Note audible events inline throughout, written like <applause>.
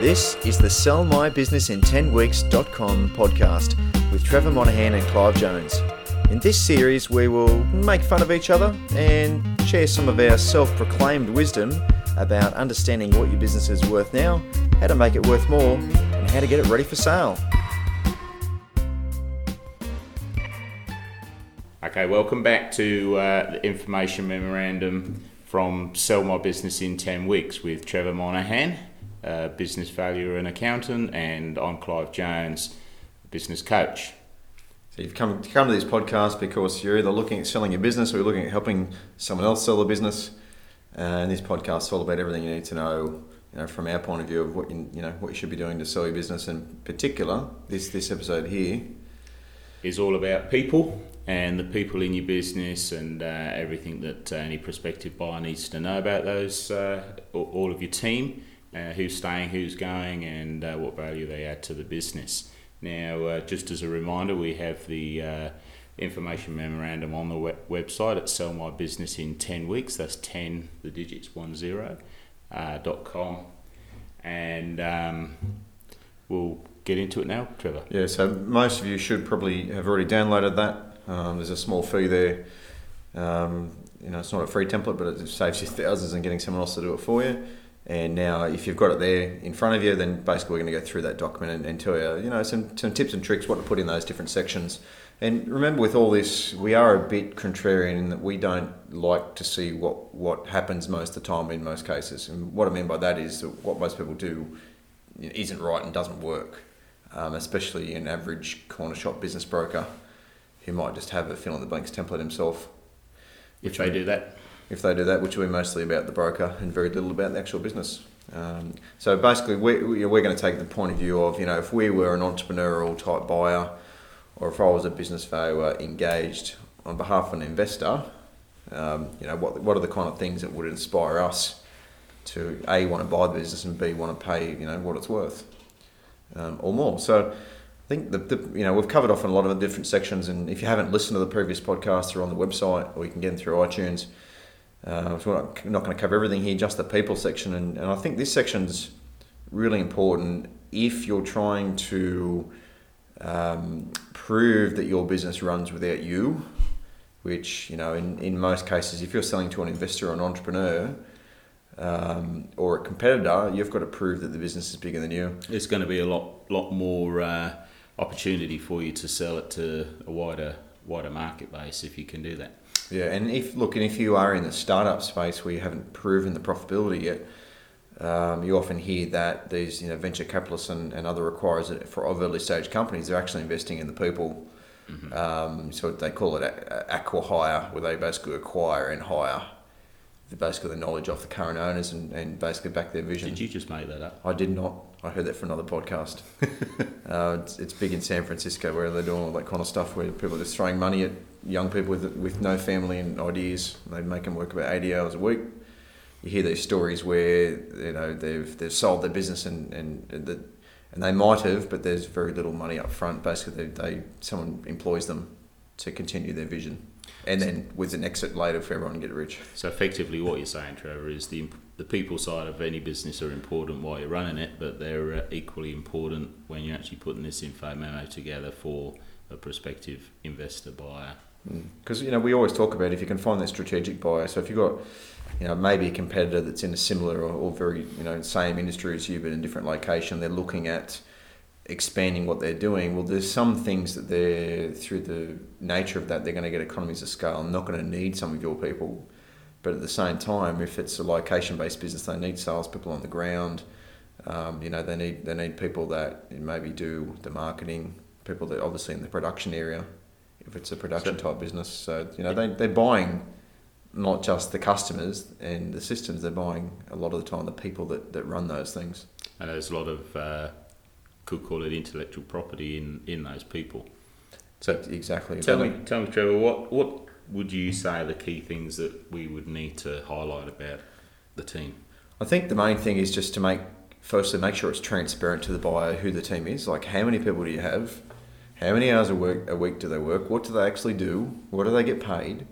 This is the Sell My Business in 10 Weeks.com podcast with Trevor Monahan and Clive Jones. In this series, we will make fun of each other and share some of our self proclaimed wisdom about understanding what your business is worth now, how to make it worth more, and how to get it ready for sale. Okay, welcome back to uh, the information memorandum from Sell My Business in 10 Weeks with Trevor Monahan, uh, business valuer and accountant, and I'm Clive Jones, business coach. So you've come, come to this podcast because you're either looking at selling your business or you're looking at helping someone else sell a business. Uh, and this podcast is all about everything you need to know, you know, from our point of view of what you, you know what you should be doing to sell your business. In particular, this this episode here is all about people and the people in your business and uh, everything that uh, any prospective buyer needs to know about those, uh, all of your team, uh, who's staying, who's going, and uh, what value they add to the business. Now, uh, just as a reminder, we have the information memorandum on the web- website at Sell My Business in 10 Weeks. That's 10, the digits 10, dot com. And um, we'll get into it now, Trevor. Yeah, so most of you should probably have already downloaded that um, there's a small fee there. Um, you know, it's not a free template, but it saves you thousands in getting someone else to do it for you. And now, if you've got it there in front of you, then basically we're going to go through that document and, and tell you, you know, some, some tips and tricks what to put in those different sections. And remember, with all this, we are a bit contrarian in that we don't like to see what, what happens most of the time in most cases. And what I mean by that is that what most people do isn't right and doesn't work, um, especially an average corner shop business broker who might just have a fill in the blanks template himself. If they do that. If they do that, which will be mostly about the broker and very little about the actual business. Um, so basically, we, we're going to take the point of view of, you know, if we were an entrepreneurial type buyer or if I was a business valuer engaged on behalf of an investor, um, you know, what, what are the kind of things that would inspire us to A, want to buy the business and B, want to pay, you know, what it's worth um, or more. So I think the, the, you know we've covered off in a lot of the different sections, and if you haven't listened to the previous podcasts, they're on the website, or you can get them through iTunes. Uh, so we're not, not going to cover everything here, just the people section, and, and I think this section's really important if you're trying to um, prove that your business runs without you, which you know in, in most cases, if you're selling to an investor or an entrepreneur. Um, or a competitor, you've got to prove that the business is bigger than you. It's going to be a lot, lot more uh, opportunity for you to sell it to a wider wider market base if you can do that. Yeah, and if look, and if you are in the startup space where you haven't proven the profitability yet, um, you often hear that these you know venture capitalists and, and other acquirers for of early stage companies they're actually investing in the people. Mm-hmm. Um, so they call it acqui-hire, where they basically acquire and hire basically the knowledge off the current owners and, and basically back their vision. Did you just make that up? I did not. I heard that from another podcast. <laughs> uh, it's, it's, big in San Francisco where they're doing all that kind of stuff where people are just throwing money at young people with, with no family and ideas. They make them work about 80 hours a week. You hear these stories where you know they've they've sold their business and and the, and they might have, but there's very little money up front. Basically, they, they someone employs them to continue their vision and then with an exit later for everyone to get rich. So effectively, what you're saying, Trevor, is the the people side of any business are important while you're running it, but they're uh, equally important when you're actually putting this info memo together for a prospective investor buyer. Because you know we always talk about if you can find that strategic buyer. So if you've got you know maybe a competitor that's in a similar or, or very you know same industry as you but in a different location, they're looking at expanding what they're doing, well, there's some things that they're through the nature of that they're going to get economies of scale. and not going to need some of your people, but at the same time, if it's a location-based business, they need salespeople on the ground. Um, you know, they need they need people that maybe do the marketing, people that obviously in the production area, if it's a production type business. So you know, they they're buying not just the customers and the systems, they're buying a lot of the time the people that, that run those things. And there's a lot of uh, could call it intellectual property in, in those people. So exactly. Tell me, tell me, Trevor, what what would you say are the key things that we would need to highlight about the team? I think the main thing is just to make firstly make sure it's transparent to the buyer who the team is. Like how many people do you have? How many hours a week a week do they work? What do they actually do? What do they get paid?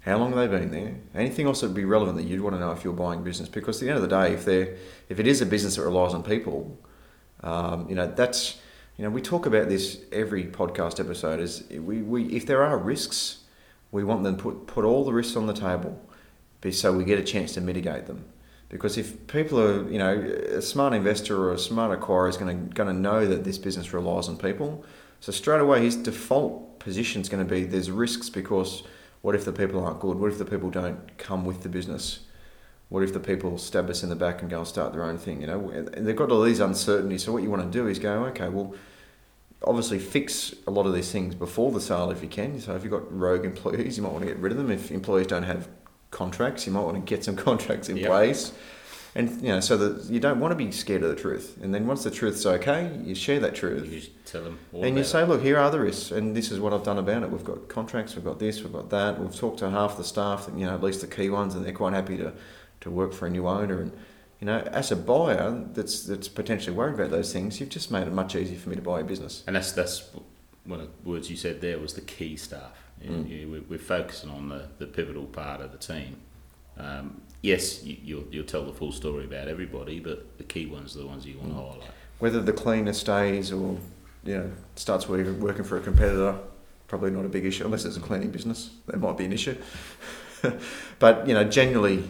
How long have they been there? Anything else that would be relevant that you'd want to know if you're buying business? Because at the end of the day, if they if it is a business that relies on people, Um, you know, that's you know we talk about this every podcast episode. Is we, we if there are risks, we want them put put all the risks on the table, so we get a chance to mitigate them. Because if people are, you know, a smart investor or a smart acquirer is going to going to know that this business relies on people, so straight away his default position is going to be there's risks because what if the people aren't good? What if the people don't come with the business? What if the people stab us in the back and go and start their own thing? You know, and they've got all these uncertainties. So what you want to do is go, okay, well, obviously fix a lot of these things before the sale if you can. So if you've got rogue <laughs> employees, you might want to get rid of them. If employees don't have contracts, you might want to get some <laughs> contracts in Yep. place. And you know, so that you don't want to be scared of the truth. And then once the truth's okay, you share that truth. You just tell them all And you say, look, here are the risks, and this is what I've done about it. We've got contracts, we've got this, we've got that. We've talked to half the staff, you know, at least the key ones, and they're quite happy to, to work for a new owner. And you know, as a buyer that's that's potentially worried about those things, you've just made it much easier for me to buy a business. And that's that's one of the words you said there was the key staff. Mm. you- we're focusing on the, the pivotal part of the team. Um, yes, you, you'll you'll tell the full story about everybody, but the key ones are the ones you want to Mm. highlight. Whether the cleaner stays or you know starts working working for a competitor, probably not a big issue unless it's a cleaning business. That might be an issue. <laughs> but you know, generally,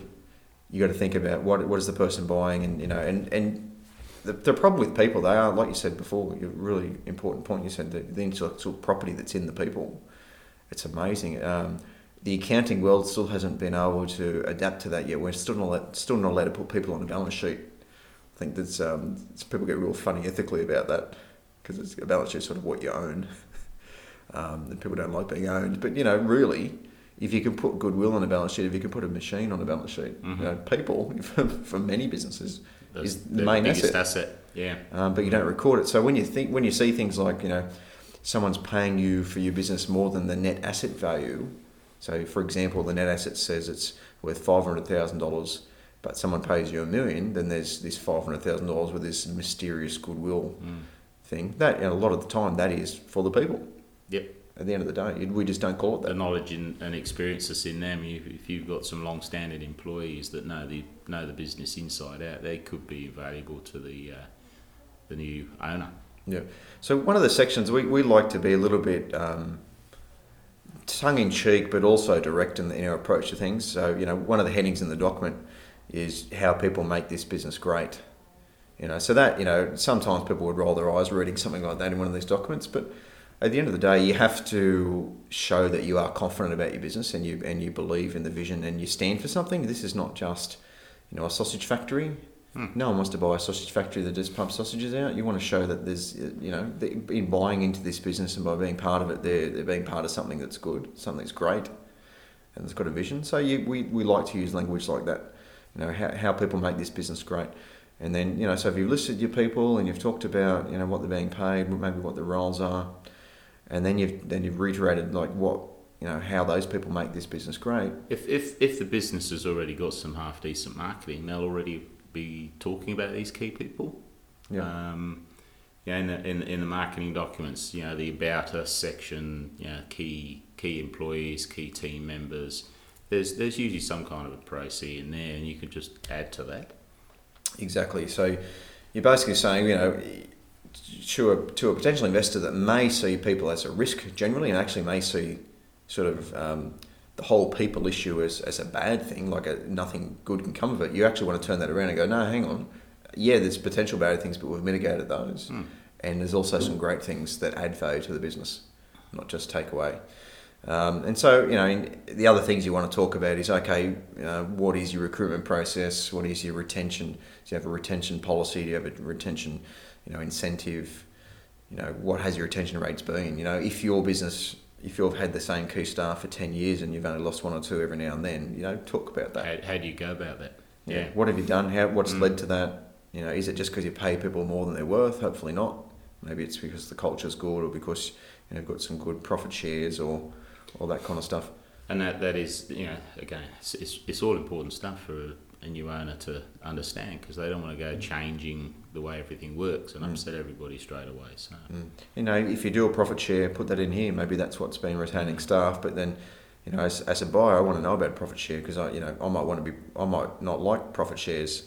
you got to think about what what is the person buying, and you know, and and the, the problem with people, they are like you said before. A really important point you said the, the intellectual property that's in the people. It's amazing. Um, the accounting world still hasn't been able to adapt to that yet. We're still not allowed, still not allowed to put people on a balance sheet. I think that's um, it's- people get real funny ethically about that because it's a balance sheet sort of what you own, <laughs> um, and people don't like being owned. But you know, really, if you can put goodwill on a balance sheet, if you can put a machine on a balance sheet, Mhm. you know, people <laughs> for, for many businesses, The, Is the the main biggest asset. asset. Yeah. um, but you don't record it. So when you think when you see things like you know, someone's paying you for your business more than the net asset value. So for example, the net asset says it's worth five hundred thousand dollars, but someone pays you a million, then there's this five hundred thousand dollars with this mysterious goodwill Mm. thing. That and a lot of the time that is for the people. Yep. At the end of the day, we just don't call it that. The knowledge and, and experience that's in them. You, if you've got some long-standing employees that know the know the business inside out, they could be valuable to the uh, the new owner. Yeah. So one of the sections we, we like to be a little bit um, tongue in cheek, but also direct in, in our approach to things. So you know, one of the headings in the document is how people make this business great. You know, so that you know, sometimes people would roll their eyes reading something like that in one of these documents, but at the end of the day, you have to show that you are confident about your business and you and you believe in the vision and you stand for something. This is not just you know a sausage factory. Hmm. No one wants to buy a sausage factory that just pumps sausages out. You want to show that there's, uh, you know, in buying into this business and by being part of it, they're, they're being part of something that's good, something that's great, and it's got a vision. So you, we, we like to use language like that, you know, how, how people make this business great. And then, you know, so if you've listed your people and you've talked about, you know, what they're being paid, maybe what the roles are, and then you've then you've reiterated like what, you know, how those people make this business great. If, if, if the business has already got some half decent marketing, they'll already be talking about these key people. Yeah. Um, yeah, in the, in, in the marketing documents, you know, the about us section, you know, key key employees, key team members. There's there's usually some kind of a process in there, and you can just add to that. Exactly. So you're basically saying, you know, to a, to a potential investor that may see people as a risk generally and actually may see sort of um, the whole people issue as, as a bad thing, like a, nothing good can come of it, you actually want to turn that around and go, no, hang on. Yeah, there's potential bad things, but we've mitigated those. Hmm. And there's also some great things that add value to the business, not just take away. Um, and so, you know, the other things you want to talk about is okay, uh, what is your recruitment process? What is your retention? Do you have a retention policy? Do you have a retention, you know, incentive? You know, what has your retention rates been? You know, if your business, if you've had the same key staff for 10 years and you've only lost one or two every now and then, you know, talk about that. How, how do you go about that? Yeah. What have you done? How, what's Mm. led to that? You know, is it just because you pay people more than they're worth? Hopefully not. Maybe it's because the culture's good or because you know, you've got some good profit shares or all that kind of stuff. And that, that is, you know, again, it's, it's, it's all important stuff for a, new owner to understand because they don't want to go changing the way everything works and Mm. upset everybody straight away. So, Mm. You know, if you do a profit share, put that in here. Maybe that's what's been retaining Mm. staff. But then, you know, as, as a buyer, I want to know about profit share because I, you know, I might want to be, I might not like profit shares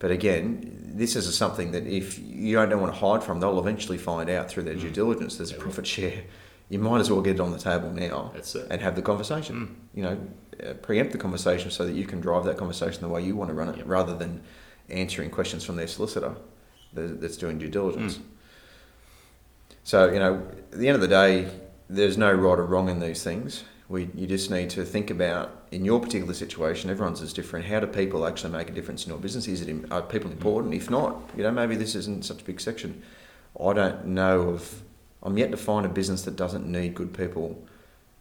But again, this is something that if you don't want to hide from, they'll eventually find out through their due Mm. diligence. There's a profit share. You might as well get it on the table now and have the conversation. Mm. You know, preempt the conversation so that you can drive that conversation the way you want to run it, Yep. rather than answering questions from their solicitor that's doing due diligence. Mm. So you know, at the end of the day, there's no right or wrong in these things. We you just need to think about in your particular situation. Everyone's is different. How do people actually make a difference in your business? Is it are people important? If not, you know, maybe this isn't such a big section. I don't know of. I'm yet to find a business that doesn't need good people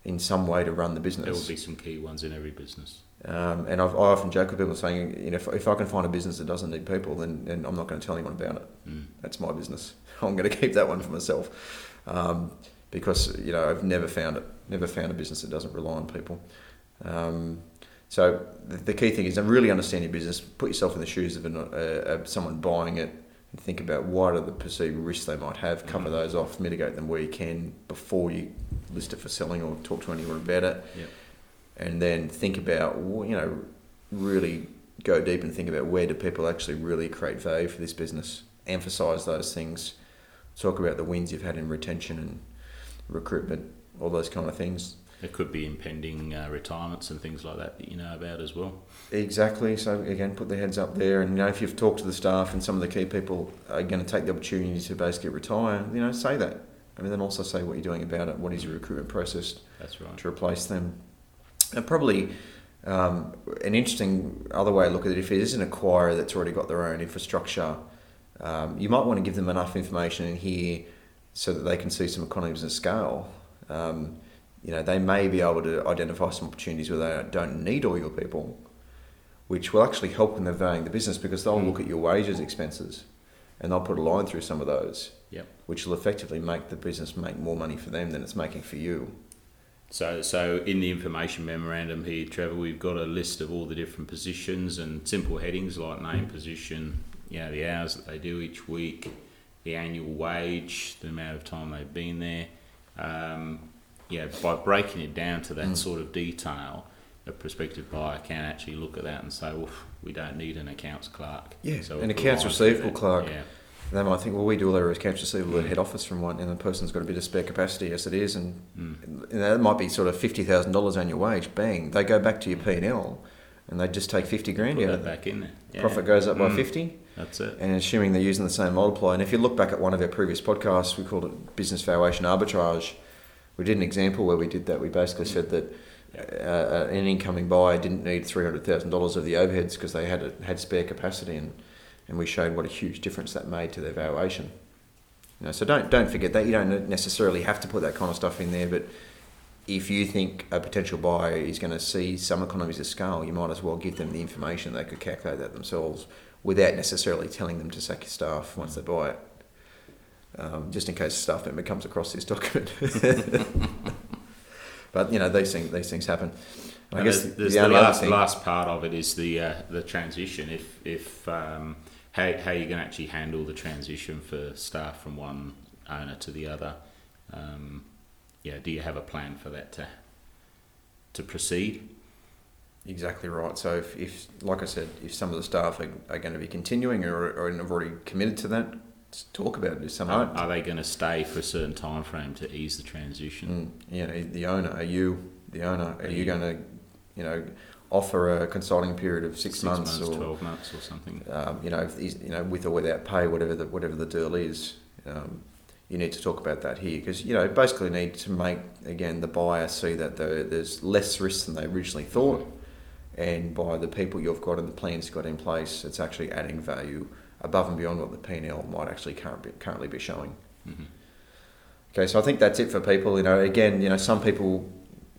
in some way to run the business. There will be some key ones in every business. Um, and I've, I often joke with people saying, you know, if, if I can find a business that doesn't need people, then, then I'm not going to tell anyone about it. Mm. That's my business. <laughs> I'm going to keep that one for myself, um, because you know I've never found it. Never found a business that doesn't rely on people. Um, so the, the key thing is to really understand your business. Put yourself in the shoes of, an, uh, of someone buying it, and think about what are the perceived risks they might have. Cover Mhm. those off, mitigate them where you can before you list it for selling or talk to anyone about it. Yep. And then think about you know really go deep and think about where do people actually really create value for this business. Emphasize those things. Talk about the wins you've had in retention and recruitment, all those kind of things. There could be impending uh, retirements and things like that that you know about as well. Exactly. So again, put the heads up there, and you know if you've talked to the staff and some of the key people are going to take the opportunity to basically retire, you know, say that. I mean, then also say what you're doing about it. What is your recruitment process That's right. to replace them? And probably um, an interesting other way to look at it, if it is an acquirer that's already got their own infrastructure, um, you might want to give them enough information in here so that they can see some economies of scale. Um, you know, they may be able to identify some opportunities where they don't need all your people, which will actually help in they're valuing the business because they'll Mm. look at your wages expenses and they'll put a line through some of those, Yep. which will effectively make the business make more money for them than it's making for you. So, so in the information memorandum here, Trevor, we've got a list of all the different positions and simple headings like name, position, you know, the hours that they do each week, the annual wage, the amount of time they've been there. Um, yeah, by breaking it down to that Mm. sort of detail, a prospective buyer can actually look at that and say, well, we don't need an accounts clerk. Yeah, So an accounts receivable clerk. Yeah, They might think, well, we do all our accounts receivable at head office from one, and the person's got a bit of spare capacity. Yes, it is, and mm. know, that might be sort of fifty thousand dollars annual wage. Bang, they go back to your P and L, and they just take fifty grand Put out of it. back in there. Yeah. Profit goes up by Mm. fifty, That's it. and assuming they're using the same multiplier. And if you look back at one of our previous podcasts, we called it business valuation arbitrage. We did an example where we did that. We basically said that uh, an incoming buyer didn't need three hundred thousand dollars of the overheads because they had had spare capacity, and and we showed what a huge difference that made to their valuation. You know, so don't don't forget that you don't necessarily have to put that kind of stuff in there, but if you think a potential buyer is going to see some economies of scale, you might as well give them the information. They could calculate that themselves without necessarily telling them to sack your staff once they buy it. Um, just in case staff member comes across this <laughs> document. but you know these things these things happen. I And guess there's, the, the last, thing. last part of it is the uh, the transition. If if um, how how you can actually handle the transition for staff from one owner to the other. Um, yeah, do you have a plan for that to to proceed? Exactly right. So if, if like I said, if some of the staff are, are going to be continuing or, or have already committed to that, talk about it. If some Are, aren't, they going to stay for a certain time frame to ease the transition? Mm, you know, the owner, are you the owner? Are Are you you- going to, you know, offer a consulting period of six, months, or twelve months, or something. um, you know, if you know, with or without pay, whatever the whatever the deal is, um, you need to talk about that here because you know basically need to make again the buyer see that there, there's less risk than they originally thought, and by the people you've got and the plans you've got in place, it's actually adding value above and beyond what the P and L might actually currently currently be showing. Mhm. Okay, so I think that's it for people. You know, again, you know, some people,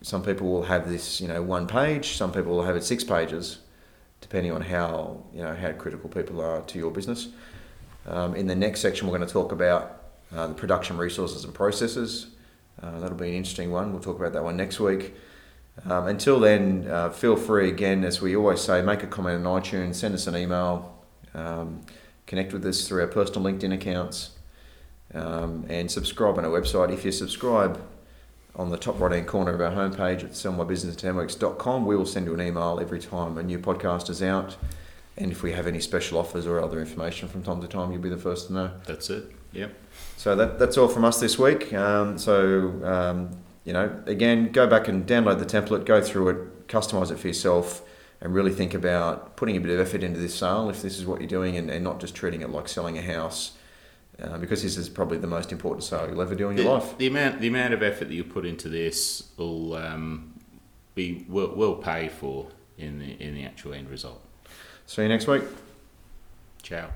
some people will have this, you know, one page. Some people will have it six pages, depending on how you know how critical people are to your business. Um, in the next section, we're going to talk about uh, the production resources and processes. Uh, that'll be an interesting one. We'll talk about that one next week. Um, until then, uh, feel free again, as we always say, make a comment on iTunes, send us an email, um, connect with us through our personal LinkedIn accounts um, and subscribe on our website. If you subscribe on the top right hand corner of our homepage at sellmybusinessin10weeks.com, we will send you an email every time a new podcast is out. And if we have any special offers or other information from time to time, you'll be the first to know. That's it. Yep. So that, that's all from us this week. Um, so, um, you know, again, go back and download the template, go through it, customize it for yourself, and really think about putting a bit of effort into this sale if this is what you're doing and, and not just treating it like selling a house. Uh, because this is probably the most important sale you'll ever do in your the, life. The amount, the amount of effort that you put into this will um, be will, will pay for in the in the actual end result. See you next week. Ciao.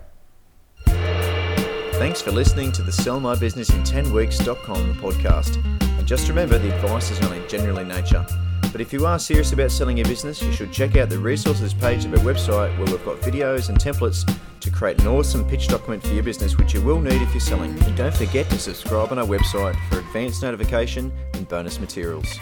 Thanks for listening to the Sell My Business in 10 Weeks.com podcast. And just remember the advice is only general in nature. But if you are serious about selling your business, you should check out the resources page of our website where we've got videos and templates to create an awesome pitch document for your business, which you will need if you're selling. And don't forget to subscribe on our website for advanced notification and bonus materials.